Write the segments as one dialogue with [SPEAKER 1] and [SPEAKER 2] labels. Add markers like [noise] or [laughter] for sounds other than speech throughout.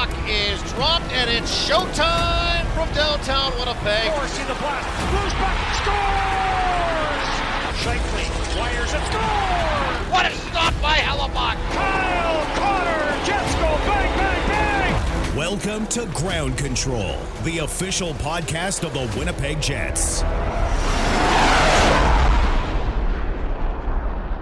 [SPEAKER 1] puck is dropped, and it's showtime from downtown Winnipeg.
[SPEAKER 2] Dorsey the blast, moves back, scores! Shankly wires it, scores!
[SPEAKER 1] What a stop by Hellebuyck!
[SPEAKER 2] Kyle Connor, Jets go bang, bang, bang!
[SPEAKER 3] Welcome to Ground Control, the official podcast of the Winnipeg Jets.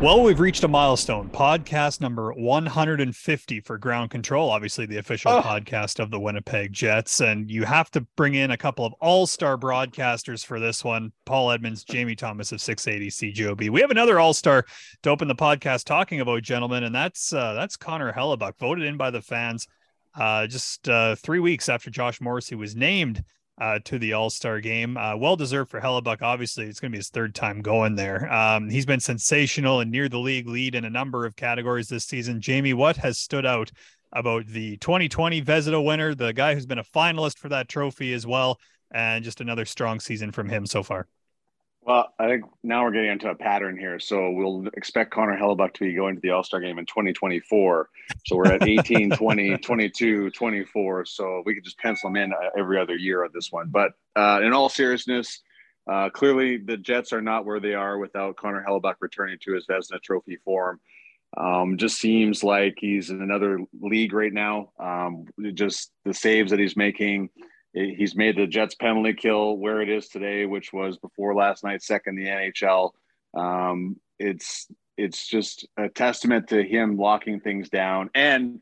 [SPEAKER 4] Well, we've reached a milestone. Podcast number 150 for Ground Control, obviously the official oh. podcast of the Winnipeg Jets. And you have to bring in a couple of all star broadcasters for this one Paul Edmonds, Jamie Thomas of 680 CJOB. We have another all star to open the podcast talking about, gentlemen, and that's uh, that's Connor Hellebuyck, voted in by the fans uh, just uh, three weeks after Josh Morrissey was named uh, to the All Star game. Uh, well deserved for Hellebuyck. Obviously, it's going to be his third time going there. Um, he's been sensational and near the league lead in a number of categories this season. Jamie, what has stood out about the 2020 Vezina winner, the guy who's been a finalist for that trophy as well, and just another strong season from him so far?
[SPEAKER 5] Well, I think now we're getting into a pattern here. So we'll expect Connor Hellebuyck to be going to the All Star game in 2024. So we're at 18, [laughs] 20, 22, 24. So we could just pencil them in uh, every other year of this one. But uh, in all seriousness, uh, clearly the Jets are not where they are without Connor Hellebuyck returning to his Vezina Trophy form. Um, just seems like he's in another league right now. Um, just the saves that he's making he's made the Jets penalty kill where it is today, which was before last night, second in the NHL. Um, it's it's just a testament to him locking things down, and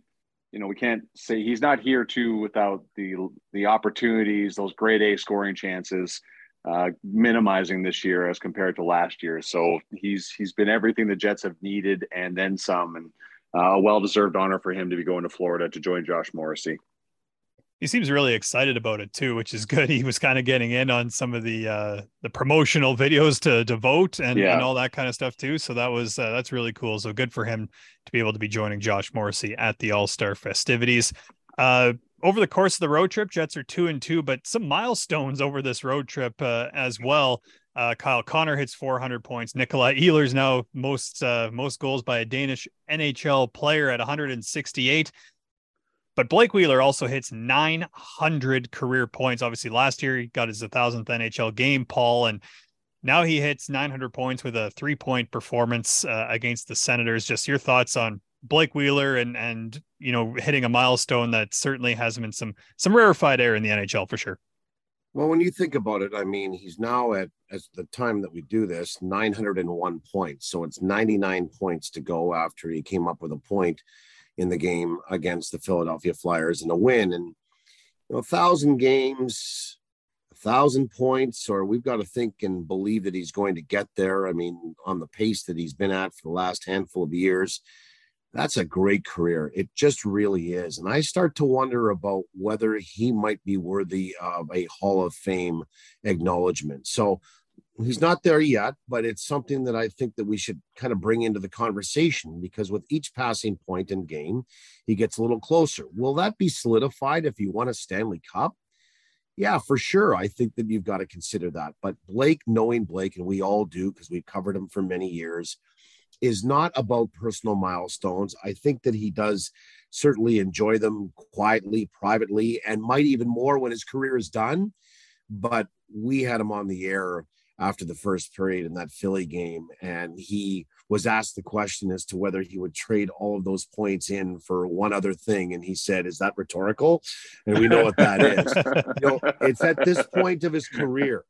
[SPEAKER 5] you know we can't say he's not here too without the the opportunities, those grade A scoring chances, uh, minimizing this year as compared to last year. So he's he's been everything the Jets have needed and then some, and uh, a well deserved honor for him to be going to Florida to join Josh Morrissey
[SPEAKER 4] he seems really excited about it too, which is good. [laughs] He was kind of getting in on some of the uh, the promotional videos to to vote and, yeah. and all that kind of stuff too. So that was uh, that's really cool. So good for him to be able to be joining Josh Morrissey at the All Star festivities. Uh, over the course of the road trip, Jets are two and two, but some milestones over this road trip uh, as well. Uh, Kyle Connor hits 400 points. Nikolai Ehlers now most uh, most goals by a Danish NHL player at 168. But Blake Wheeler also hits 900 career points. Obviously, last year he got his 1000th NHL game, Paul, and now he hits 900 points with a three point performance uh, against the Senators. Just your thoughts on Blake Wheeler and and you know hitting a milestone that certainly has him in some some rarefied air in the NHL for sure.
[SPEAKER 6] Well, when you think about it, I mean, he's now at as the time that we do this, 901 points. So it's 99 points to go after he came up with a point in the game against the Philadelphia Flyers and a win. And you know, a thousand games, a thousand points, or we've got to think and believe that he's going to get there. I mean, on the pace that he's been at for the last handful of years, that's a great career. It just really is. And I start to wonder about whether he might be worthy of a Hall of Fame acknowledgement. So he's not there yet, but it's something that I think that we should kind of bring into the conversation because with each passing point in game, he gets a little closer. Will that be solidified if you want a Stanley Cup? Yeah, for sure. I think that you've got to consider that. But Blake, knowing Blake, and we all do because we've covered him for many years, is not about personal milestones. I think that he does certainly enjoy them quietly, privately, and might even more when his career is done. But we had him on the air after the first period in that Philly game. And he was asked the question as to whether he would trade all of those points in for one other thing. And he said, Is that rhetorical? And we know what that is. you know, it's at this point of his career.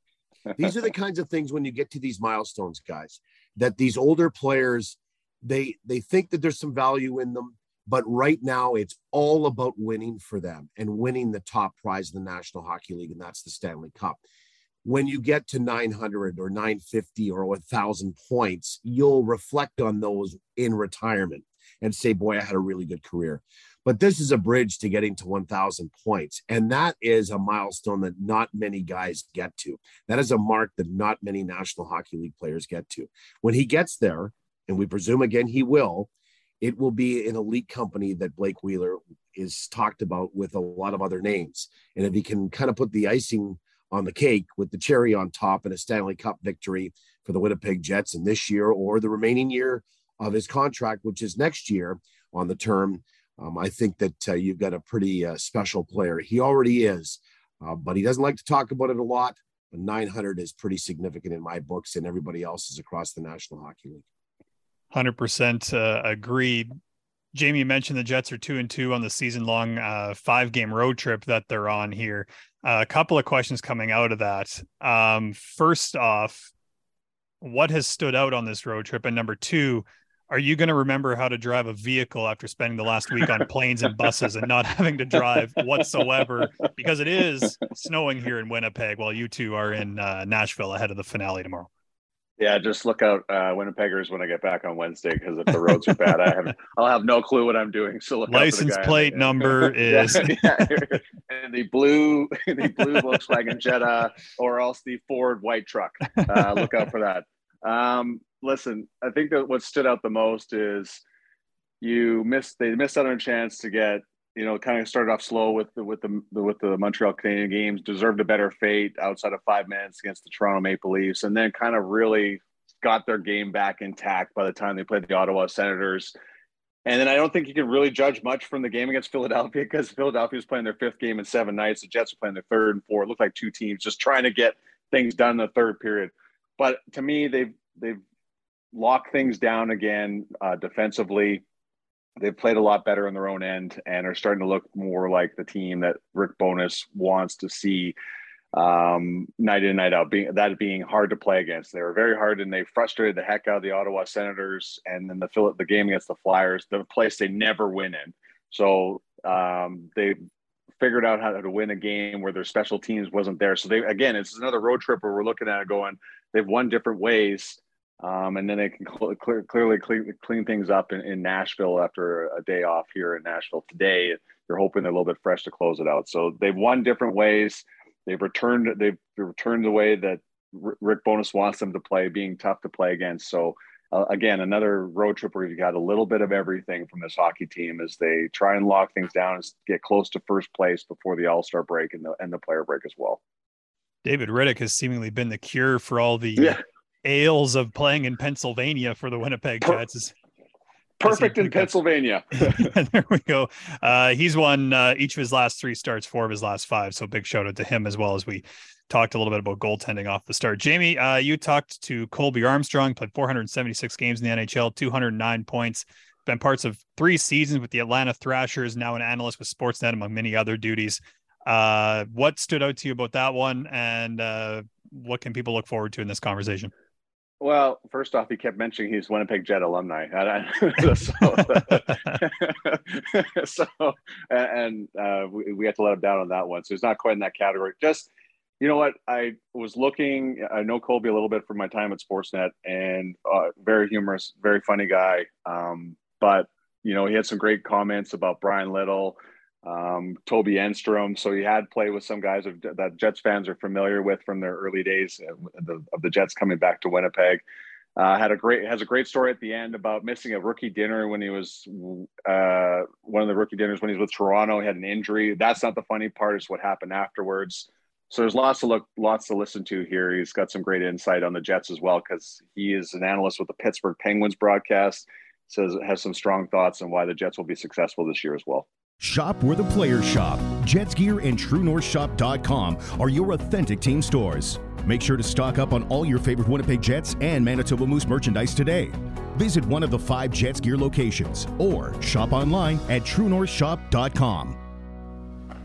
[SPEAKER 6] These are the kinds of things when you get to these milestones, guys, that these older players they they think that there's some value in them but right now it's all about winning for them and winning the top prize in the National Hockey League and that's the Stanley Cup when you get to 900 or 950 or 1000 points you'll reflect on those in retirement and say boy i had a really good career. But this is a bridge to getting to 1000 points and that is a milestone that not many guys get to. That is a mark that not many national hockey league players get to. When he gets there and we presume again he will it will be an elite company that blake wheeler is talked about with a lot of other names. And if he can kind of put the icing on the cake with the cherry on top and a Stanley Cup victory for the Winnipeg Jets in this year or the remaining year of his contract, which is next year on the term. Um, I think that uh, you've got a pretty uh, special player. He already is, uh, but he doesn't like to talk about it a lot. But 900 is pretty significant in my books and everybody else's across the National Hockey League.
[SPEAKER 4] 100% uh, agree. Jamie mentioned the Jets are two and two on the season long uh, five game road trip that they're on here. Uh, a couple of questions coming out of that. Um, first off, what has stood out on this road trip? And number two, are you going to remember how to drive a vehicle after spending the last week on planes and buses and not having to drive whatsoever because it is snowing here in Winnipeg while you two are in uh, Nashville ahead of the finale tomorrow?
[SPEAKER 5] Yeah, just look out uh, Winnipeggers when I get back on Wednesday because if the roads are bad, I have [laughs] I'll have no clue what I'm doing. So
[SPEAKER 4] license plate the, number [laughs] is [laughs] yeah,
[SPEAKER 5] and the blue the blue Volkswagen Jetta or else the Ford white truck. Uh, look out for that. Um, listen, I think that what stood out the most is you missed they missed out on a chance to get you know kind of started off slow with the with the with the Montreal Canadian games deserved a better fate outside of five minutes against the Toronto Maple Leafs and then kind of really got their game back intact by the time they played the Ottawa Senators. And then I don't think you can really judge much from the game against [laughs] Philadelphia because Philadelphia was playing their fifth game in seven nights. The Jets were playing their third and four. It looked like two teams just trying to get things done in the third period. But to me, they've they've locked things down again uh, defensively. They've played a lot better on their own end and are starting to look more like the team that Rick Bowness wants to see um, night in and night out. Being that being hard to play against, they were very hard and they frustrated the heck out of the Ottawa Senators. And then the the game against the Flyers, the place they never win in. So um, they figured out how to win a game where their special teams wasn't there. So they again, it's another road trip where we're looking at it going. They've won different ways um, and then they can cl- clear, clearly clean, clean, things up in, in, Nashville after a day off here in Nashville today. They're hoping they're a little bit fresh to close it out. So they've won different ways. They've returned. They've returned the way that R- Rick Bowness wants them to play, being tough to play against. So uh, again, another road trip where you got a little bit of everything from this hockey team as they try and lock things down and get close to first place before the All Star break and the and the player break as well.
[SPEAKER 4] David Rittich has seemingly been the cure for all the yeah ails of playing in Pennsylvania for the Winnipeg Jets.
[SPEAKER 5] Perfect in Pennsylvania. [laughs]
[SPEAKER 4] there we go. Uh, he's won uh, each of his last three starts, four of his last five. So big shout out to him as well as we talked a little bit about goaltending off the start. Jamie, uh, you talked to Colby Armstrong, played 476 games in the NHL, 209 points, been parts of three seasons with the Atlanta Thrashers, now an analyst with Sportsnet, among many other duties. Uh, what stood out to you about that one, and uh, what can people look forward to in this conversation?
[SPEAKER 5] Well, first off, he kept mentioning he's Winnipeg Jet alumni, [laughs] so, [laughs] so and uh, we, we had to let him down on that one. So he's not quite in that category. Just you know what? I was looking. I know Colby a little bit from my time at Sportsnet, and uh, very humorous, very funny guy. Um, but you know, he had some great comments about Brian Little um, Toby Enstrom. So he had played with some guys that Jets fans are familiar with from their early days of the, of the Jets coming back to Winnipeg. Uh, had a great has a great story at the end about missing a rookie dinner when he was uh, one of the rookie dinners when he was with Toronto. He had an injury. That's not the funny part; is what happened afterwards. So there's lots to look, lots to listen to here. He's got some great insight on the Jets as well because he is an analyst with the Pittsburgh Penguins broadcast. Says has some strong thoughts on why the Jets will be successful this year as well.
[SPEAKER 3] Shop where the players shop. Jets Gear and TrueNorthShop.com are your authentic team stores. Make sure to stock up on all your favorite Winnipeg Jets and Manitoba Moose merchandise today. Visit one of the five Jets Gear locations or shop online at TrueNorthShop.com.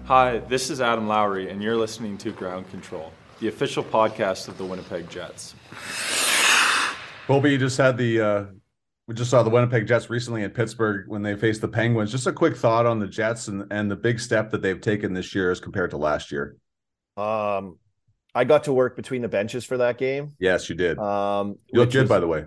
[SPEAKER 7] Hi, this is Adam Lowry, and you're listening to Ground Control, the official podcast of the Winnipeg Jets.
[SPEAKER 8] Colby, you just had the uh, we just saw the Winnipeg Jets recently in Pittsburgh when they faced the Penguins. Just a quick thought on the Jets and, and the big step that they've taken this year as compared to last year.
[SPEAKER 9] Um, I got to work between the benches for that game.
[SPEAKER 8] Yes, you did.
[SPEAKER 9] Um,
[SPEAKER 8] you look good, by the way.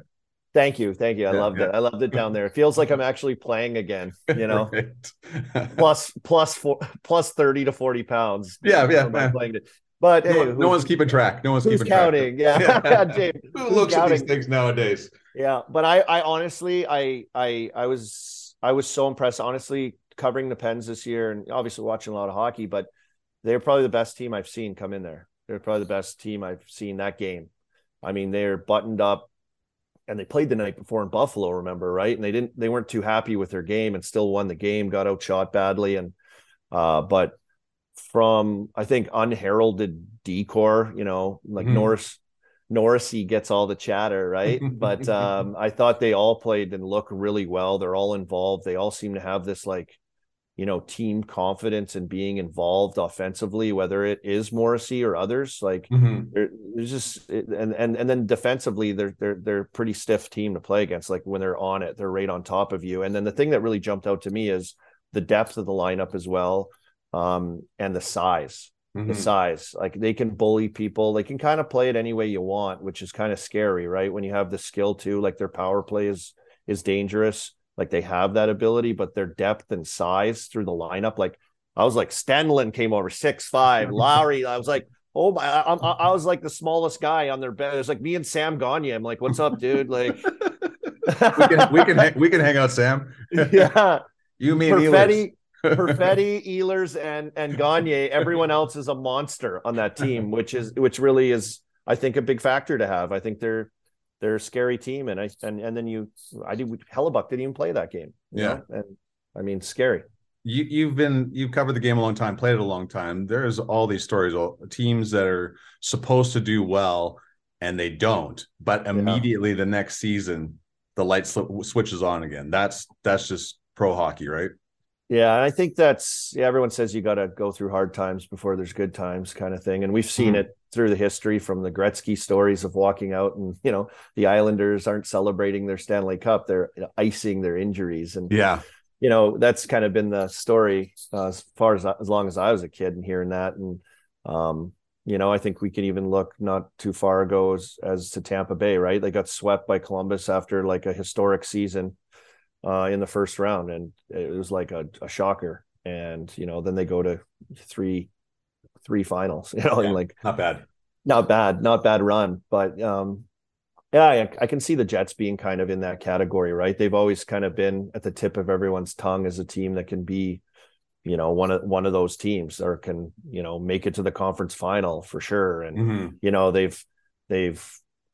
[SPEAKER 9] Thank you, thank you. I yeah, loved yeah. it. I loved it down there. It feels like I'm actually playing again. You know, [laughs] [laughs] plus plus four plus thirty to forty pounds.
[SPEAKER 8] Yeah, yeah.
[SPEAKER 9] Playing it. But
[SPEAKER 8] no,
[SPEAKER 9] hey,
[SPEAKER 8] no one's keeping track. No one's keeping
[SPEAKER 9] counting.
[SPEAKER 8] track.
[SPEAKER 9] Yeah, yeah. [laughs] [laughs]
[SPEAKER 8] Who looks counting? at these things nowadays?
[SPEAKER 9] Yeah, but I, I honestly, I, I, I was, I was so impressed. Honestly, covering the Pens this year, and obviously watching a lot of hockey, but they're probably the best team I've seen come in there. They're probably the best team I've seen that game. I mean, they're buttoned up. and they played the night before in Buffalo, remember, right? And they didn't they weren't too happy with their game and still won the game, got outshot badly. And uh, but from I think unheralded decor, you know, like mm-hmm. Norris Norrisy gets all the chatter, right? but [laughs] um, I thought they all played and look really well. They're all involved. They all seem to have this like you know team confidence and being involved offensively whether it is Morrissey or others like mm-hmm. there's just and and and then defensively they're they're they're pretty stiff team to play against like when they're on it they're right on top of you and then the thing that really jumped out to me is the depth of the lineup as well um and the size mm-hmm. the size like they can bully people they can kind of play it any way you want which is kind of scary right when you have the skill too like their power play is is dangerous like they have that ability, but their depth and size through the lineup, like I was like Stenlund came over six five, [laughs] Lowry. I was like, oh my, I, I, I, was like the smallest guy on their bed. It was like me and Sam Gagner. I'm like, what's up, dude? Like, [laughs]
[SPEAKER 8] we can we can hang, we can hang out, Sam. [laughs]
[SPEAKER 9] yeah,
[SPEAKER 8] you mean Perfetti,
[SPEAKER 9] Perfetti, [laughs] Ehlers, and and Gagner. Everyone else is a monster on that team, which is which really is, I think, a big factor to have. I think they're they're a scary team, and I and and then you, I did Hellebuyck didn't even play that game.
[SPEAKER 8] Yeah,
[SPEAKER 9] know? and I mean, scary.
[SPEAKER 8] You you've been you've covered the game a long time, played it a long time. There's all these stories, all teams that are supposed to do well and they don't, but immediately yeah. the next season the light slip, switches on again. That's that's just pro hockey, right?
[SPEAKER 9] Yeah, and I think that's yeah. Everyone says you got to go through hard times before there's good times, kind of thing. And we've seen mm. it through the history from the Gretzky stories of walking out, and you know the Islanders aren't celebrating their Stanley Cup; they're icing their injuries. And
[SPEAKER 8] yeah,
[SPEAKER 9] you know that's kind of been the story uh, as far as as long as I was a kid and hearing that. And um, you know, I think we can even look not too far ago as, as to Tampa Bay, right? They got swept by Columbus after like a historic season uh, in the first round, and it was like a, a, shocker. And you know, then they go to three three finals. [laughs] You know, yeah, like
[SPEAKER 8] not bad,
[SPEAKER 9] not bad, not bad run. But um, yeah, I, I, can see the Jets being kind of in that category, right? They've always kind of been at the tip of everyone's tongue as a team that can be, you know, one of one of those teams or can you know make it to the conference final for sure. And mm-hmm. you know, they've they've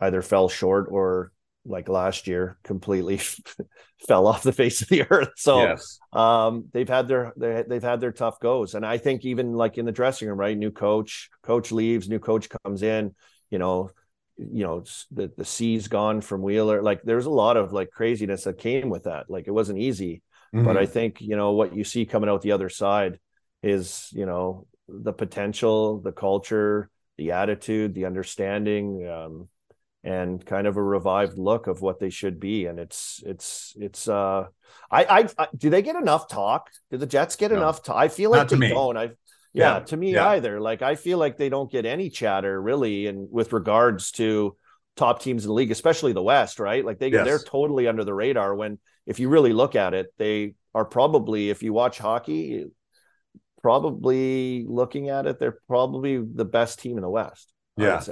[SPEAKER 9] either fell short or like last year completely [laughs] fell off the face of the earth. So yes. um, they've had their they, they've had their tough goes. And i think even like in the dressing room right new coach coach leaves new coach comes in you know you know the the C's gone from Wheeler. Like there's a lot of like craziness that came with that. Like it wasn't easy. Mm-hmm. but i think you know what you see coming out the other side is you know the potential the culture the attitude the understanding um, and kind of a revived look of what they should be. And it's it's it's uh I I, I do they get enough talk? Do the Jets get no. enough talk? I feel like Not they don't. I yeah, yeah, to me yeah. either. Like I feel like they don't get any chatter really and with regards to top teams in the league, especially the West, right? Like they yes. they're totally under the radar when if you really look at it, they are probably if you watch hockey probably looking at it, they're probably the best team in the West.
[SPEAKER 8] Yeah.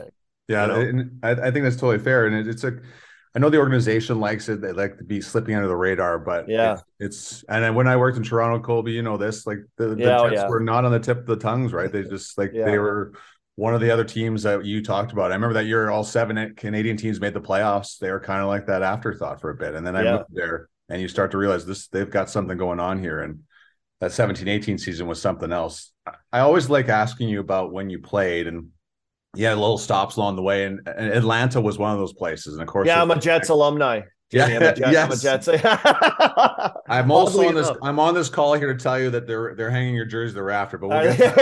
[SPEAKER 8] Yeah, you uh, know? and I, I, think that's totally fair. And it, it's a, I know the organization likes it; they like to be slipping under the radar. But
[SPEAKER 9] yeah,
[SPEAKER 8] it's, it's and when I worked in Toronto, Colby, you know this, like the, the yeah, oh, Jets yeah. were not on the tip of the tongues, right? They [laughs] just like yeah. they were one of the other teams that you talked about. I remember that year, all seven Canadian teams made the playoffs. They were kind of like that afterthought for a bit, and then I moved there, and you start to realize this they've got something going on here, and that 17 18 season was something else. I always like asking you about when you played and yeah, little stops along the way, and, and, Atlanta was one of those places. And of course,
[SPEAKER 9] yeah, I'm a Jets alumni.
[SPEAKER 8] Yeah, I'm a [laughs] Jets. yes. Jets. [laughs] I'm also on this. I'm on this call here to tell you that they're they're hanging your jersey the rafter. But we'll get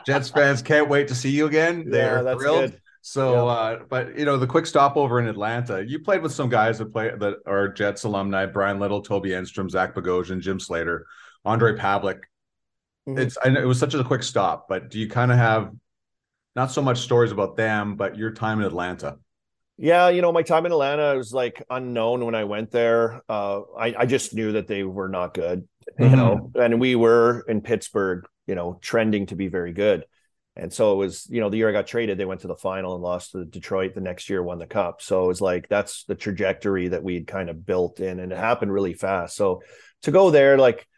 [SPEAKER 8] [laughs] Jets fans can't wait to see you again. They're yeah, thrilled. Good. So, uh, but you know, the quick stopover in Atlanta, you played with some guys that play that are Jets alumni: Brian Little, Toby Enstrom, Zach Bogosian, Jim Slater, Andre Pavelec. Mm-hmm. It's I know it was such a quick stop, but do you kind of have not so much stories about them, but your time in Atlanta.
[SPEAKER 9] Yeah, you know, my time in Atlanta was like unknown when I went there. Uh, I, I just knew that they were not good, mm-hmm. you know, and we were in Pittsburgh, you know, trending to be very good. And so it was, you know, the year I got traded, they went to the final and lost to Detroit. The next year, won the cup. So it was like that's the trajectory that we'd kind of built in, and it happened really fast. So to go there, like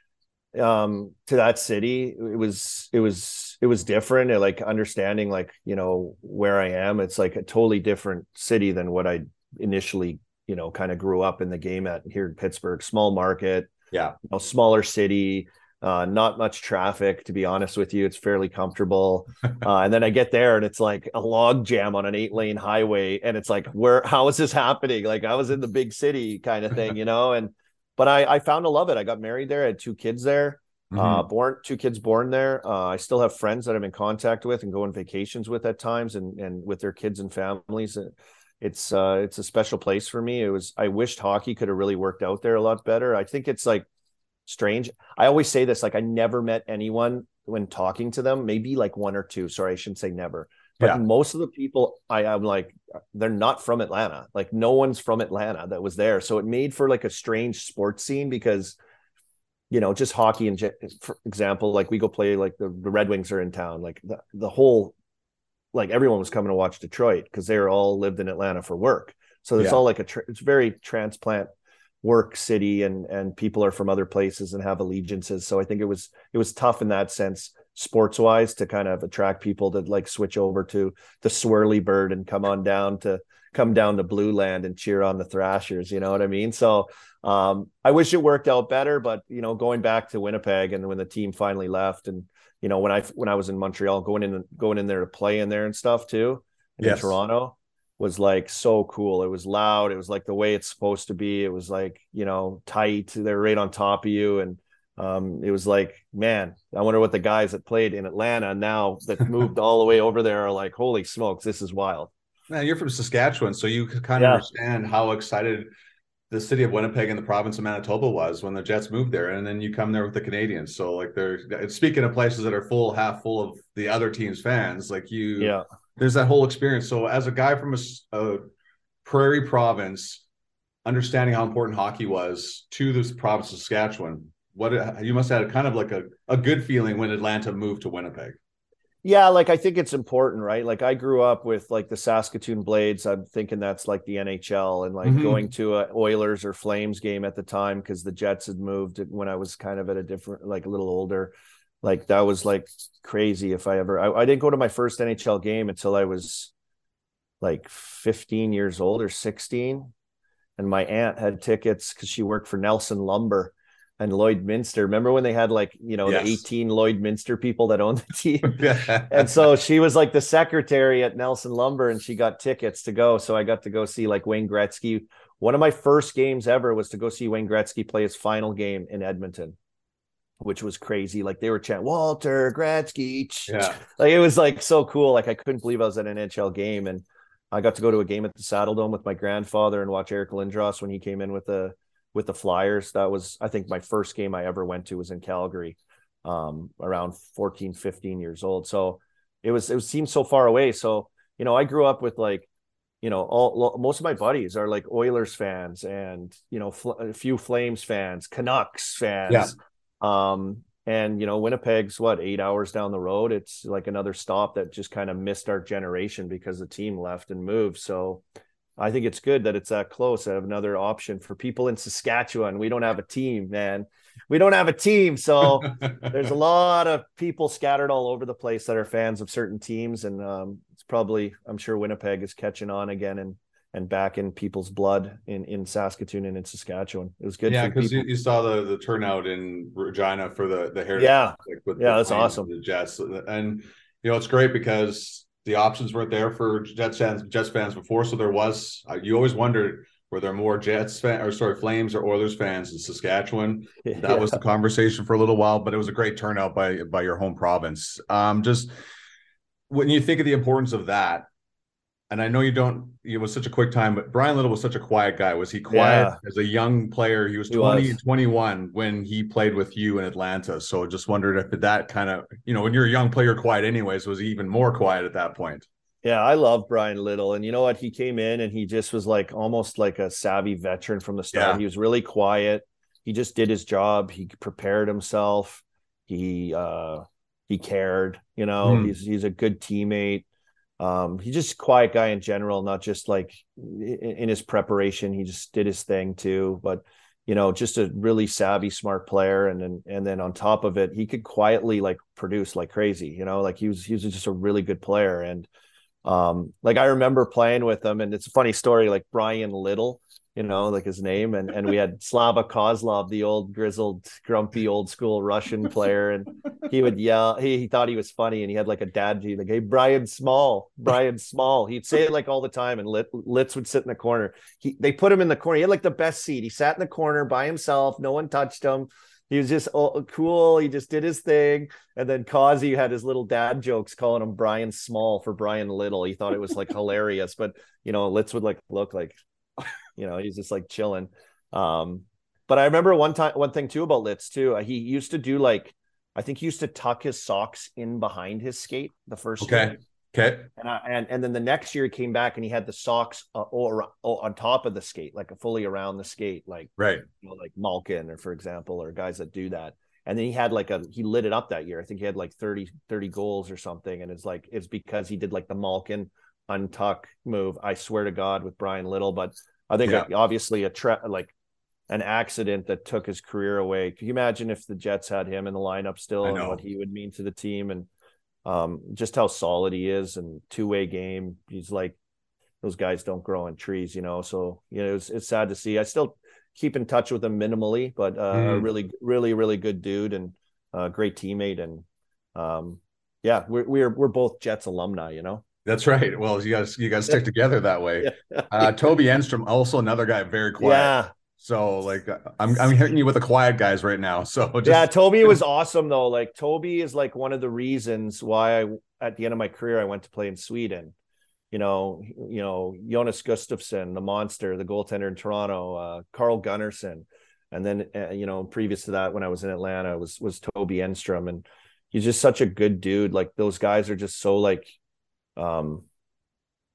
[SPEAKER 9] um to that city it was it was it was different like understanding like you know where i am it's like a totally different city than what i initially, you know, kind of grew up in the game at here in Pittsburgh, small market,
[SPEAKER 8] yeah,
[SPEAKER 9] you know, smaller city, uh, not much traffic, to be honest with you. It's fairly comfortable. [laughs] Uh, and then I get there and it's like a log jam on an eight lane highway. And it's like, where, how is this happening? Like I was in the big city kind of thing, you know? And, but I, I found to love it. I got married there. I had two kids there, mm-hmm. uh, born, two kids born there. Uh, I still have friends that I'm in contact with and go on vacations with at times and, and with their kids and families. It's, uh, it's a special place for me. It was, I wished hockey could have really worked out there a lot better. I think it's like, strange. I always say this like I never met anyone when talking to them, maybe like one or two. Sorry, I shouldn't say never. But yeah. most of the people I am like they're not from Atlanta. Like no one's from Atlanta that was there. So it made for like a strange sports scene because you know, just hockey and for example, like we go play like the, the Red Wings are in town, like the, the whole like everyone was coming to watch Detroit because they were all lived in Atlanta for work. So there's yeah. all like a tra- it's very transplant work city and and people are from other places and have allegiances so i think it was it was tough in that sense sports wise to kind of attract people to like switch over to the swirly bird and come on down to come down to blue land and cheer on the thrashers you know what i mean so um i wish it worked out better but you know going back to winnipeg and when the team finally left and you know when i when i was in montreal going in going in there to play in there and stuff too yes. in toronto was like so cool. It was loud. It was like the way it's supposed to be. It was like, you know, tight. They're right on top of you. And um, it was like, man, I wonder what the guys that played in Atlanta now that moved all the way over there are like, holy smokes, this is wild.
[SPEAKER 8] Man, you're from Saskatchewan, so you kind of yeah. understand how excited the city of Winnipeg and the province of Manitoba was when the Jets moved there, and then you come there with the Canadians. So like they're speaking of places that are full, half full of the other team's fans. Like you,
[SPEAKER 9] yeah,
[SPEAKER 8] there's that whole experience. So as a guy from a, a prairie province, understanding how important hockey was to this province of Saskatchewan, what you must have had kind of like a, a good feeling when Atlanta moved to Winnipeg.
[SPEAKER 9] Yeah, like I think it's important, right? Like I grew up with like the Saskatoon Blades. I'm thinking that's like the NHL and like mm-hmm. going to a Oilers or Flames game at the time because the Jets had moved when I was kind of at a different, like a little older like that was like crazy if i ever I, I, didn't go to my first nhl game until i was like 15 years old or 16 and my aunt had tickets because she worked for nelson lumber and lloydminster remember when they had like you know yes. the 18 lloydminster people that owned the [laughs] team [laughs] and so she was like the secretary at nelson lumber and she got tickets to go so i got to go see like wayne gretzky one of my first games ever was to go see wayne gretzky play his final game in edmonton which was crazy. Like they were chanting Walter Gretzky.
[SPEAKER 8] Yeah. [laughs]
[SPEAKER 9] Like it was like so cool. Like I couldn't believe I was at an NHL game and I got to go to a game at the Saddledome with my grandfather and watch Eric Lindros when he came in with the with the Flyers. That was I think my first game I ever went to was in Calgary um around 14 15 years old. So it was it was seemed so far away. So, you know, I grew up with like you know all most of my buddies are like Oilers fans and you know fl- a few Flames fans, Canucks fans.
[SPEAKER 8] Yeah
[SPEAKER 9] um, and you know, Winnipeg's what eight hours down the road. It's like another stop that just kind of missed our generation because the team left and moved. So I think it's good that it's that close. I have another option for people in Saskatchewan. We don't have a team, man. We don't have a team. So [laughs] there's a lot of people scattered all over the place that are fans of certain teams. And um, it's probably, I'm sure Winnipeg is catching on again and and back in people's blood in in Saskatoon and in Saskatchewan. It was good.
[SPEAKER 8] Yeah, because you, you, saw the the turnout in Regina for the the Heritage.
[SPEAKER 9] Yeah, like yeah, that's awesome.
[SPEAKER 8] The Jets and you know it's great because the options weren't there for Jets fans Jets fans before, so there was. Uh, you always wondered were there more Jets fan or sorry Flames or Oilers fans in Saskatchewan? That yeah. was the conversation for a little while, but it was a great turnout by by your home province. Um, just when you think of the importance of that and I know you don't, it was such a quick time, but Brian Little was such a quiet guy. Was he quiet yeah. as a young player? He was 20 he was. 21 when he played with you in Atlanta. So just wondered if that kind of, you know, when you're a young player, quiet anyways, was he even more quiet at that point?
[SPEAKER 9] Yeah, I love Brian Little. And you know what? He came in and he just was like almost like a savvy veteran from the start. Yeah. He was really quiet. He just did his job. He prepared himself. He, uh, he cared, you know, mm. he's, he's a good teammate um he's just quiet guy in general not just like in, his preparation he just did his thing too but you know just a really savvy smart player and then and then on top of it he could quietly like produce like crazy you know like he was he was just a really good player and um, like I remember playing with him and it's a funny story. Like Brian Little, you know, like his name, and and we had [laughs] Slava Kozlov, the old grizzled, grumpy, old school Russian player, and he would yell. He, he thought he was funny, and he had like a dad G, like, "Hey, Brian Small, Brian Small." He'd say it like all the time, and Lit, Litz would sit in the corner. He they put him in the corner. He had like the best seat. He sat in the corner by himself. No one touched him. He was just oh, cool. He just did his thing. And then Causey had his little dad jokes calling him Brian Small for Brian Little. He thought it was like hilarious, but you know, Litz would like look like you know, he's just like chilling. Um, but I remember one time, one thing too about Litz too. Uh, he used to do like, I think he used to tuck his socks in behind his skate the first
[SPEAKER 8] okay.
[SPEAKER 9] Time.
[SPEAKER 8] Okay.
[SPEAKER 9] And, I, and and then the next year he came back and he had the socks uh, or, or on top of the skate, like fully around the skate, like
[SPEAKER 8] right,
[SPEAKER 9] you know, like Malkin or for example, or guys that do that. And then he had like a he lit it up that year. I think he had like 30, 30 goals or something. And it's like it's because he did like the Malkin untuck move. I swear to God with Brian Little, but I think yeah. obviously a tra- like an accident that took his career away. Can you imagine if the Jets had him in the lineup still and what he would mean to the team and um, just how solid he is and two way game. He's like those guys don't grow on trees, you know. So you know it's, it's sad to see. I still keep in touch with him minimally, but uh, mm. a really, really, really good dude and a great teammate. And um, yeah, we're we're we're both Jets alumni, you know.
[SPEAKER 8] That's right. Well, you guys, you guys stick together that way. [laughs] Uh, Toby Enstrom, also another guy, very quiet. Yeah. So like, I'm I'm hitting you with the quiet guys right now. So [laughs]
[SPEAKER 9] just... yeah, Toby was [laughs] awesome though. Like Toby is like one of the reasons why I, at the end of my career, I went to play in Sweden. You know, you know, Jonas Gustavsson, the monster, the goaltender in Toronto, uh, Carl Gunnarsson, and then uh, you know, previous to that, when I was in Atlanta, was was Toby Enstrom, and he's just such a good dude. Like those guys are just so like um,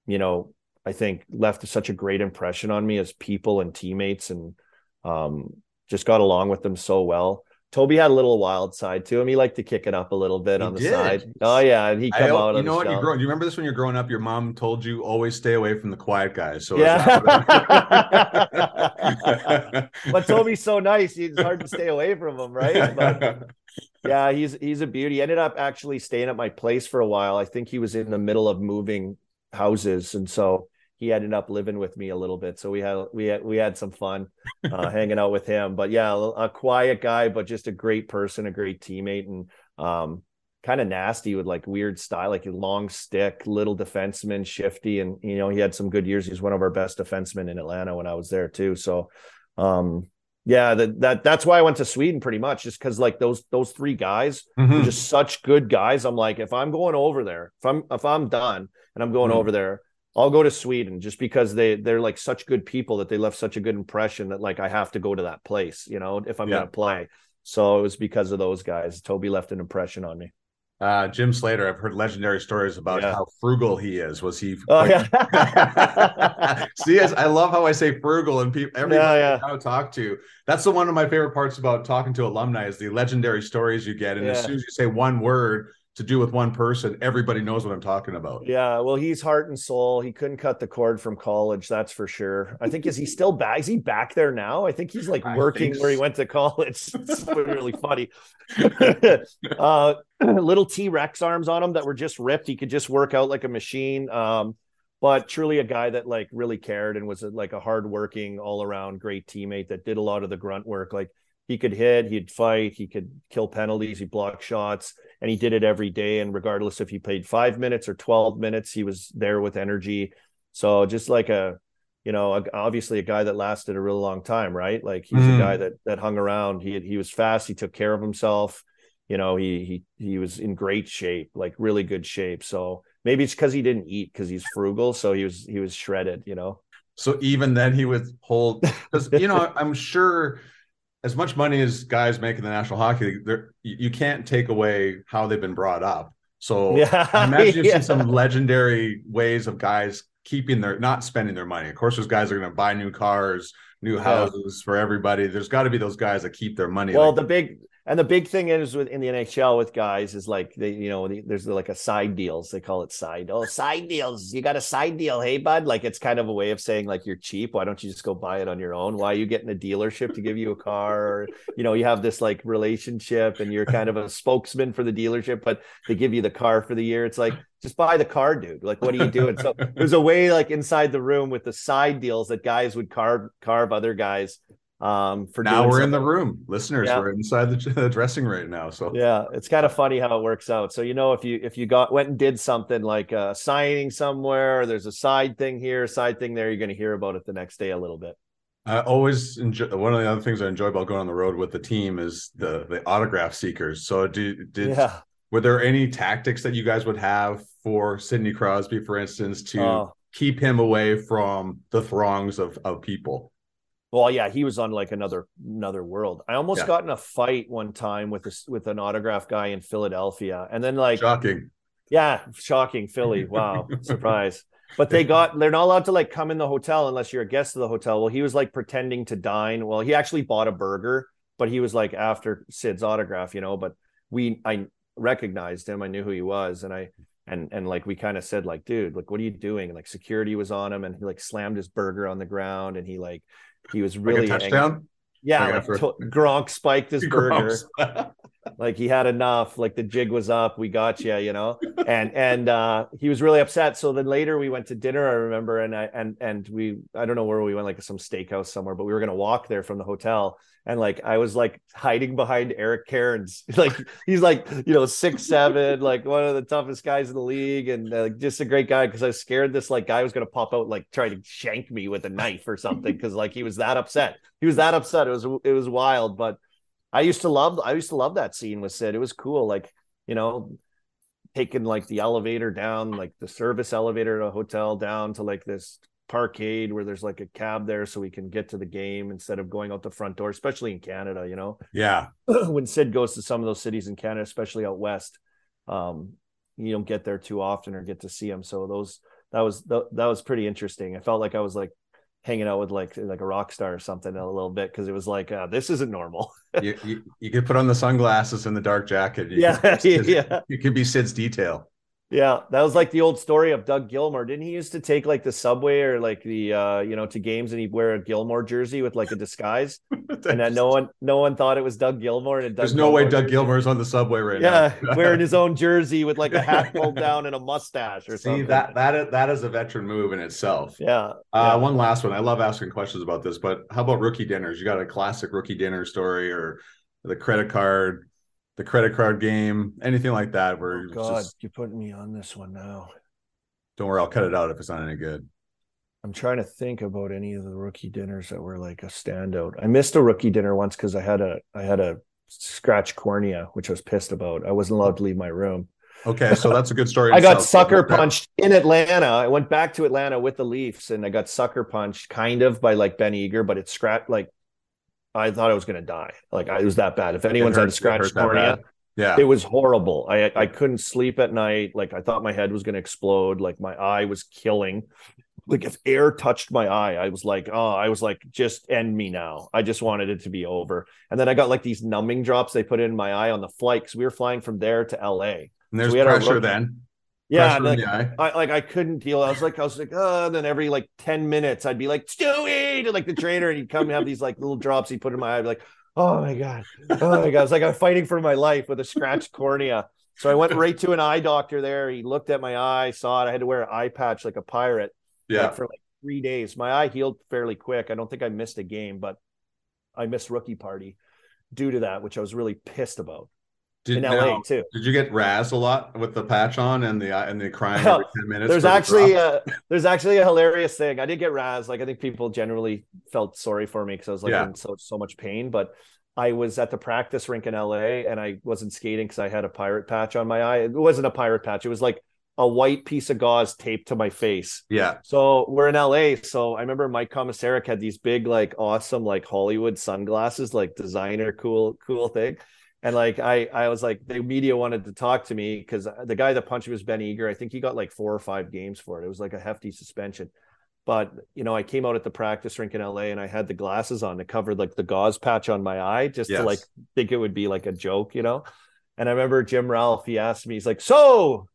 [SPEAKER 9] you know, I think left such a great impression on me as people and teammates and um, just got along with them so well. Toby had a little wild side to him. He liked to kick it up a little bit he on the did. side. Oh yeah, and he come I, out.
[SPEAKER 8] You know what? You grow. Do you remember this when you're growing up? Your mom told you always stay away from the quiet guys. So
[SPEAKER 9] yeah. [laughs] but Toby's so nice. It's hard to stay away from him, right? But [laughs] yeah, he's he's a beauty. He ended up actually staying at my place for a while. I think he was in the middle of moving houses, and so he ended up living with me a little bit. So we had we had we had some fun uh, [laughs] hanging out with him. But yeah, a quiet guy, but just a great person, a great teammate, and um, kind of nasty with like weird style, like a long stick, little defenseman, shifty, and you know he had some good years. He's one of our best defensemen in Atlanta when I was there too. So um, yeah, that, that that's why I went to Sweden pretty much, just because like those those three guys mm-hmm. are just such good guys. I'm like, if I'm going over there, if I'm if I'm done and I'm going mm-hmm. over there, I'll go to Sweden just because they they're like such good people that they left such a good impression that like I have to go to that place, you know, if I'm yeah. gonna play. So it was because of those guys. Toby left an impression on me.
[SPEAKER 8] Uh, Jim Slater, I've heard legendary stories about yeah. how frugal he is. Was he? Oh, yeah. [laughs] See, I love how I say frugal, and people, everybody yeah, yeah. I talk to. That's the one of my favorite parts about talking to alumni is the legendary stories you get. And yeah. as soon as you say one word, to do with one person, everybody knows what I'm talking about.
[SPEAKER 9] Yeah, well, he's heart and soul. He couldn't cut the cord from college, that's for sure. I think is he still back? Is he back there now? I think he's like working where he went to college. [laughs] it's [laughs] really funny. [laughs] uh, little T Rex arms on him that were just ripped. He could just work out like a machine. Um, but truly a guy that like really cared and was a, like a hardworking, all around great teammate that did a lot of the grunt work. Like he could hit, he'd fight, he could kill penalties, he blocked shots, and he did it every day. And regardless if he played five minutes or 12 minutes, he was there with energy. So just like a, you know, a, obviously a guy that lasted a really long time, right? Like he's mm. a guy that that hung around. He he was fast. He took care of himself. You know, he he he was in great shape, like really good shape. So maybe it's because he didn't eat because he's frugal. So he was he was shredded. You know.
[SPEAKER 8] So even then he would hold because you know [laughs] I'm sure as much money as guys make in the National Hockey League, you, you can't take away how they've been brought up. So [laughs] yeah, imagine you've [laughs] yeah. seen some legendary ways of guys keeping their not spending their money. Of course, those guys are going to buy new cars, new houses yeah. for everybody. There's got to be those guys that keep their money.
[SPEAKER 9] Well, like, the big And the big thing is with in the NHL with guys is like they, you know, there's like a side deals. They call it side. Oh, side deals. You got a side deal, hey bud. Like it's kind of a way of saying like you're cheap. Why don't you just go buy it on your own? Why are you getting a dealership to give you a car? Or, you know, you have this like relationship and you're kind of a spokesman for the dealership, but they give you the car for the year. It's like just buy the car, dude. Like, what are you doing? So there's a way like inside the room with the side deals that guys would carve carve other guys um for
[SPEAKER 8] now we're something. in the room listeners yeah. we're inside the [laughs] dressing right now so
[SPEAKER 9] yeah it's kind of funny how it works out so you know if you if you got went and did something like uh signing somewhere there's a side thing here side thing there you're going to hear about it the next day a little bit
[SPEAKER 8] i always enjoy one of the other things i enjoy about going on the road with the team is the the autograph seekers so do did yeah. were there any tactics that you guys would have for sidney crosby for instance to oh. keep him away from the throngs of of people
[SPEAKER 9] well, yeah, he was on like another another world. I almost yeah. got in a fight one time with this with an autograph guy in Philadelphia, and then like
[SPEAKER 8] shocking.
[SPEAKER 9] Yeah, shocking Philly. [laughs] Wow, surprise. But they got they're not allowed to like come in the hotel unless you're a guest of the hotel. Well, he was like pretending to dine. Well, he actually bought a burger, but he was like after Sid's autograph, you know. But we I recognized him. I knew who he was, and I and and like we kind of said like, dude, like what are you doing? And like security was on him, and he like slammed his burger on the ground, and he like he was really
[SPEAKER 8] like touchdown.
[SPEAKER 9] Angry. Yeah, like to- Gronk spiked his [laughs] burger. [laughs] like he had enough. Like the jig was up. We got you, you know. And and uh, he was really upset. So then later we went to dinner. I remember, and I and and we I don't know where we went, like some steakhouse somewhere, but we were gonna walk there from the hotel and like I was like hiding behind Eric Cairns. [laughs] like he's like you know six seven, like one of the toughest guys in the league, and uh, just a great guy. Because I was scared this like guy was gonna pop out like try to shank me with a knife or something. Because like he was that upset. He was that upset. It was it was wild. But I used to love I used to love that scene with Sid. It was cool. Like you know taking like the elevator down like the service elevator at a hotel down to like this parkade where there's like a cab there so we can get to the game instead of going out the front door, especially in Canada, you know? [clears throat]
[SPEAKER 8] Yeah.
[SPEAKER 9] when Sid goes to some of those cities in Canada, especially out west, um, you don't get there too often or get to see him. So those, that was, that, that was pretty interesting. I felt like I was like hanging out with like, like a rock star or something a little bit. Cause it was like, uh, this isn't normal.
[SPEAKER 8] you, you, you, could put on the sunglasses and the dark jacket. You
[SPEAKER 9] yeah.
[SPEAKER 8] Could,
[SPEAKER 9] yeah. [laughs]
[SPEAKER 8] You could be Sid's detail.
[SPEAKER 9] Yeah, that was like the old story of Doug Gilmour. Didn't he used to take like the subway or like the uh you know to games and he'd wear a Gilmour jersey with like a disguise, [laughs] and then no one no one thought it was Doug Gilmour. And
[SPEAKER 8] there's no way Doug Gilmour's on the subway right
[SPEAKER 9] yeah, now. Yeah, [laughs] wearing his own [laughs] jersey with like a hat pulled down and a mustache or something.
[SPEAKER 8] See,
[SPEAKER 9] something.
[SPEAKER 8] that that is, that is a veteran move in itself.
[SPEAKER 9] Yeah.
[SPEAKER 8] Uh, yeah. One last one. I love asking questions about this, but how about rookie dinners? You got a classic rookie dinner story or the credit card the credit card game, anything like that. Where
[SPEAKER 9] oh, God, just, you're putting me on this one now.
[SPEAKER 8] Don't worry, I'll cut it out if it's not any good.
[SPEAKER 9] I'm trying to think about any of the rookie dinners that were like a standout. I missed a rookie dinner once because I had a I had a scratch cornea, which I was pissed about. I wasn't allowed to leave my room.
[SPEAKER 8] Okay, so that's a good story. [laughs]
[SPEAKER 9] I got sucker punched in Atlanta. I went back to Atlanta with the Leafs, and I got sucker punched, kind of by like Ben Eager, but it scratched like I thought I was going to die. Like I, it was that bad. If anyone's had a scratch cornea,
[SPEAKER 8] yeah,
[SPEAKER 9] it was horrible. I I couldn't sleep at night. Like I thought my head was going to explode. Like my eye was killing. Like if air touched my eye, I was like, oh, I was like, just end me now. I just wanted it to be over. And then I got like these numbing drops they put in my eye on the flight because we were flying from there to L.A.
[SPEAKER 8] And there's so pressure then
[SPEAKER 9] yeah, like, I like I couldn't deal. I was like, I was like, oh, and then every like 10 minutes, I'd be like, Stewie, to like the trainer, and he'd come and have these like little drops he'd put in my eye, like, oh my God. Oh my God. It's like I'm fighting for my life with a scratched cornea. So I went right to an eye doctor there. He looked at my eye, saw it. I had to wear an eye patch like a pirate.
[SPEAKER 8] Yeah.
[SPEAKER 9] Like, for like three days. My eye healed fairly quick. I don't think I missed a game, but I missed rookie party due to that, which I was really pissed about. Did, in LA now, too.
[SPEAKER 8] Did you get razzed a lot with the patch on and the and the crying [laughs] every ten minutes?
[SPEAKER 9] There's actually the a, there's actually a hilarious thing. I did get razzed. Like I think people generally felt sorry for me because I was like yeah. in so so much pain. But I was at the practice rink in LA and I wasn't skating because I had a pirate patch on my eye. It wasn't a pirate patch. It was like a white piece of gauze taped to my face.
[SPEAKER 8] Yeah.
[SPEAKER 9] So we're in LA. So I remember Mike Komisarek had these big, like awesome, like Hollywood sunglasses, like designer cool, cool thing and like I, I was like the media wanted to talk to me because the guy that punched me was Ben Eager. I think he got like four or five games for it. It was like a hefty suspension. But you know, I came out at the practice rink in LA and I had the glasses on to cover like the gauze patch on my eye just yes. to like think it would be like a joke, you know. And I remember Jim Ralph, he asked me, he's like, So,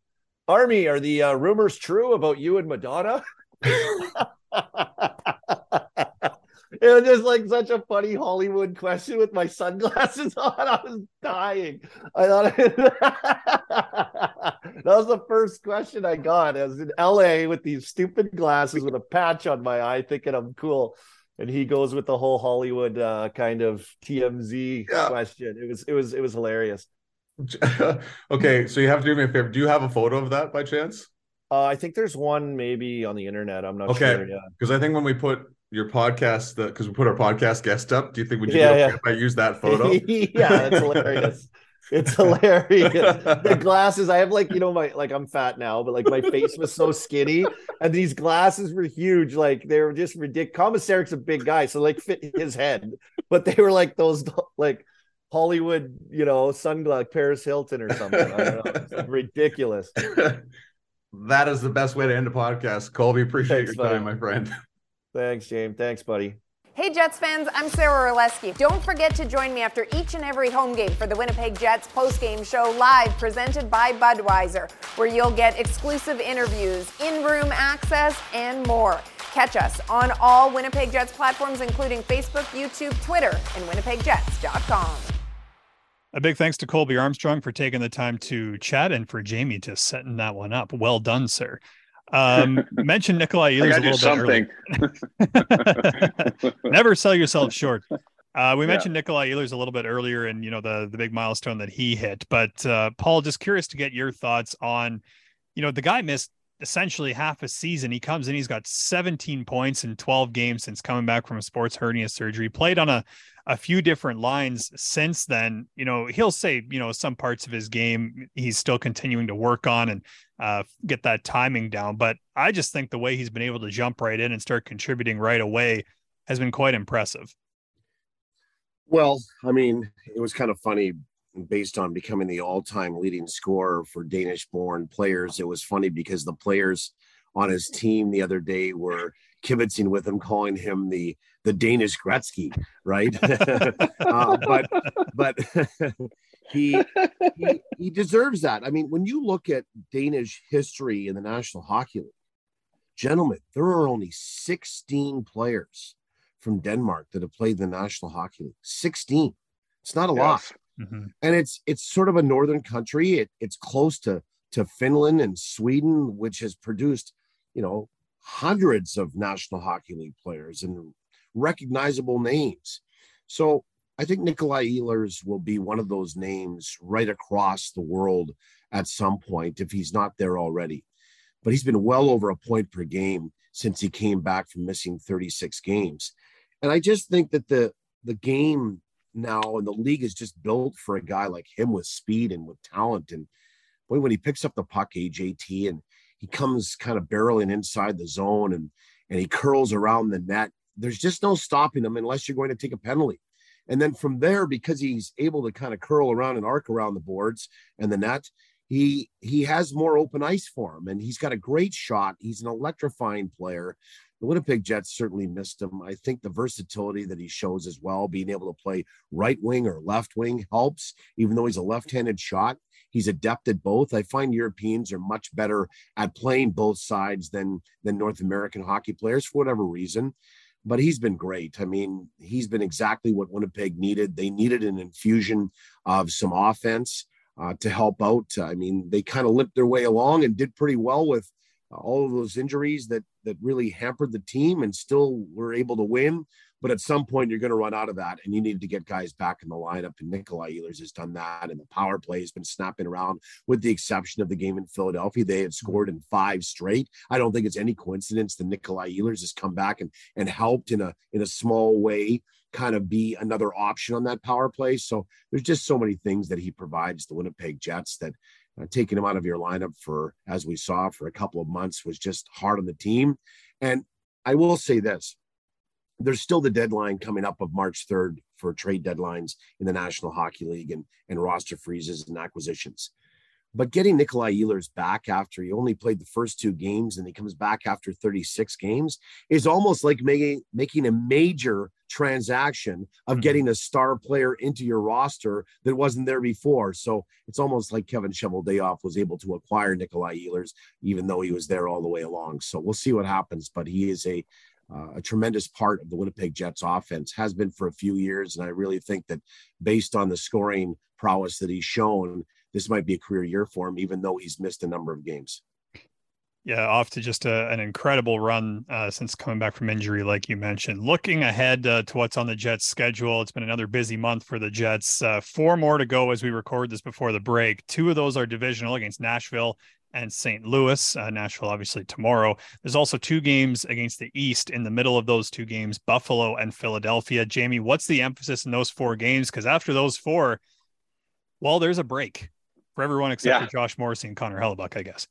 [SPEAKER 9] Army, are the uh, rumors true about you and Madonna? [laughs] [laughs] it was just like such a funny Hollywood question with my sunglasses [laughs] on. I was dying. I thought [laughs] that was the first question I got. I was in LA with these stupid glasses with a patch on my eye, thinking I'm cool. And he goes with the whole Hollywood uh, kind of TMZ yeah. question. It was it was it was hilarious. [laughs]
[SPEAKER 8] okay, so you have to do me a favor. Do you have a photo of that by chance?
[SPEAKER 9] Uh, I think there's one maybe on the internet. I'm not
[SPEAKER 8] okay.
[SPEAKER 9] sure. Yeah,
[SPEAKER 8] because I think when we put your podcast because we put our podcast guest up. Do you think would you yeah, yeah. if I use that photo? [laughs]
[SPEAKER 9] yeah, it's hilarious. It's [laughs] hilarious. the glasses, I have like, you know, my like I'm fat now, but like my face was so skinny, and these glasses were huge. Like they were just ridiculous. Komisarek's a big guy, so like fit his head, but they were like those like Hollywood, you know, sunglass Paris Hilton or something. I don't know. [laughs] ridiculous.
[SPEAKER 8] that is the best way to end a podcast. Colby, appreciate Thanks, your time, my friend.
[SPEAKER 9] Thanks, James. Thanks, buddy.
[SPEAKER 10] Hey, Jets fans, I'm Sarah Orlesky. Don't forget to join me after each and every home game for the Winnipeg Jets post-game show live presented by Budweiser, where you'll get exclusive interviews, in-room access, and more. Catch us on all Winnipeg Jets platforms, including Facebook, YouTube, Twitter, and winnipegjets.com.
[SPEAKER 4] A big thanks to Colby Armstrong for taking the time to chat and for Jamie to setting that one up. Well done, sir. Um, mention Nikolai Ehlers a little bit earlier. [laughs] Never sell yourself short. Uh, we mentioned yeah. Nikolai Ehlers a little bit earlier, and you know the the big milestone that he hit. But uh, Paul, just curious to get your thoughts on, you know, the guy missed essentially half a season. He comes in, he's got 17 points in 12 games since coming back from a sports hernia surgery. Played on a a few different lines since then. You know, he'll say, you know, some parts of his game he's still continuing to work on and uh, get that timing down. But I just think the way he's been able to jump right in and start contributing right away has been quite impressive.
[SPEAKER 6] Well, I mean, it was kind of funny based on becoming the all-time leading scorer for Danish-born players. It was funny because the players on his team the other day were kibitzing with him, calling him the the Danish Gretzky, right? [laughs] uh, but but [laughs] he, he he deserves that. I mean, when you look at Danish history in the National Hockey League, gentlemen, there are only 16 players from Denmark that have played the National Hockey League. 16. It's not a yes. lot. Mm-hmm. And it's it's sort of a northern country. It, it's close to to Finland and Sweden, which has produced, you know, hundreds of National Hockey League players and recognizable names. So I think Nikolai Ehlers will be one of those names right across the world at some point if he's not there already. But he's been well over a point per game since he came back from missing 36 games. And I just think that the the game now and the league is just built for a guy like him with speed and with talent. And boy, when he picks up the puck, AJT, and he comes kind of barreling inside the zone and and he curls around the net, there's just no stopping him unless you're going to take a penalty. And then from there, because he's able to kind of curl around and arc around the boards and the net, he he has more open ice for him, and he's got a great shot. He's an electrifying player. The Winnipeg Jets certainly missed him. I think the versatility that he shows as well, being able to play right wing or left wing, helps. Even though he's a left-handed shot, he's adept at both. I find Europeans are much better at playing both sides than than North American hockey players for whatever reason but he's been great. I mean, he's been exactly what Winnipeg needed. They needed an infusion of some offense uh, to help out. I mean, they kind of limped their way along and did pretty well with all of those injuries that that really hampered the team, and still were able to win. But at some point, you're going to run out of that, and you need to get guys back in the lineup. And Nikolai Ehlers has done that, and the power play has been snapping around, with the exception of the game in Philadelphia. They had scored in five straight. I don't think it's any coincidence that Nikolai Ehlers has come back and and helped in a in a small way kind of be another option on that power play. So there's just so many things that he provides the Winnipeg Jets that uh, taking him out of your lineup for, as we saw, for a couple of months was just hard on the team. And I will say this there's still the deadline coming up of March 3rd for trade deadlines in the National Hockey League and, and roster freezes and acquisitions. But getting Nikolai Ehlers back after he only played the first two games and he comes back after 36 games is almost like making making a major transaction of mm-hmm. getting a star player into your roster that wasn't there before. So it's almost like Kevin Cheveldayoff was able to acquire Nikolai Ehlers, even though he was there all the way along. So we'll see what happens. But he is a uh, a tremendous part of the Winnipeg Jets offense, has been for a few years. And I really think that based on the scoring prowess that he's shown, this might be a career year for him, even though he's missed a number of games.
[SPEAKER 4] Yeah, off to just a, an incredible run uh, since coming back from injury, like you mentioned. Looking ahead uh, to what's on the Jets' schedule, it's been another busy month for the Jets. Uh, four more to go as we record this before the break. Two of those are divisional against Nashville and St. Louis. Uh, Nashville, obviously, tomorrow. There's also two games against the East in the middle of those two games Buffalo and Philadelphia. Jamie, what's the emphasis in those four games? Because after those four, well, there's a break for everyone except yeah. for Josh Morrissey and Connor Hellebuyck, I guess.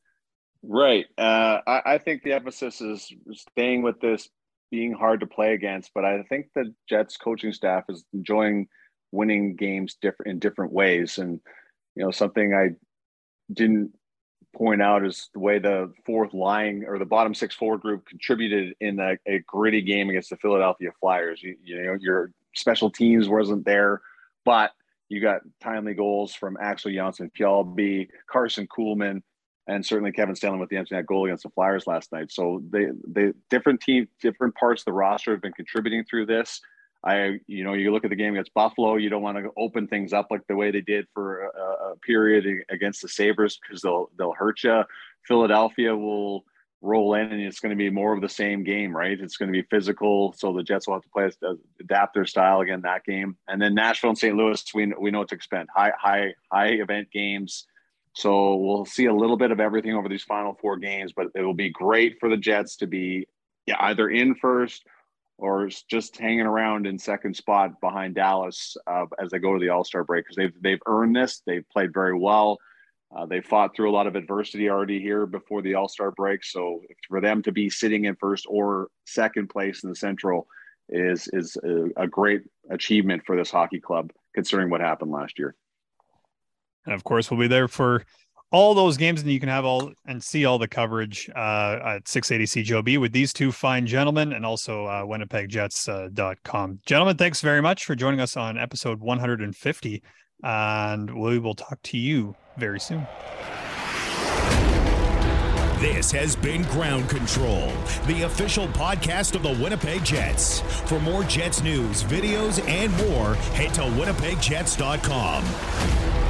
[SPEAKER 5] Right. Uh, I, I, think the emphasis is staying with this being hard to play against, but I think the Jets coaching staff is enjoying winning games different in different ways. And you know, something I didn't point out is the way the fourth line or the bottom six forward group contributed in a, a gritty game against the Philadelphia Flyers. You, you know, your special teams wasn't there, but you got timely goals from Axel Jonsson, Fjallby, Carson Kuhlman, and certainly Kevin Stanley with the empty net goal against the Flyers last night. So they, they different team, different parts of the roster have been contributing through this. I, you know, you look at the game against Buffalo, you don't want to open things up like the way they did for a, a period against the Sabres because they'll they'll hurt you. Philadelphia will roll in and it's going to be more of the same game, right? It's going to be physical. So the Jets will have to play adapt their style again that game. And then Nashville and St. Louis, we we know what to expect. High high high event games. So we'll see a little bit of everything over these final four games, but it will be great for the Jets to be either in first or just hanging around in second spot behind Dallas uh, as they go to the All Star break because they've they've earned this. They've played very well. Uh, they fought through a lot of adversity already here before the All Star break. So for them to be sitting in first or second place in the Central is is a, a great achievement for this hockey club, considering what happened last year.
[SPEAKER 4] And of course, we'll be there for all those games, and you can have all and see all the coverage uh, at 680 CJOB with these two fine gentlemen, and also uh, WinnipegJets.com. Uh, gentlemen, thanks very much for joining us on episode 150, and we will talk to you very soon.
[SPEAKER 3] This has been Ground Control, the official podcast of the Winnipeg Jets. For more Jets news, videos, and more, head to WinnipegJets.com.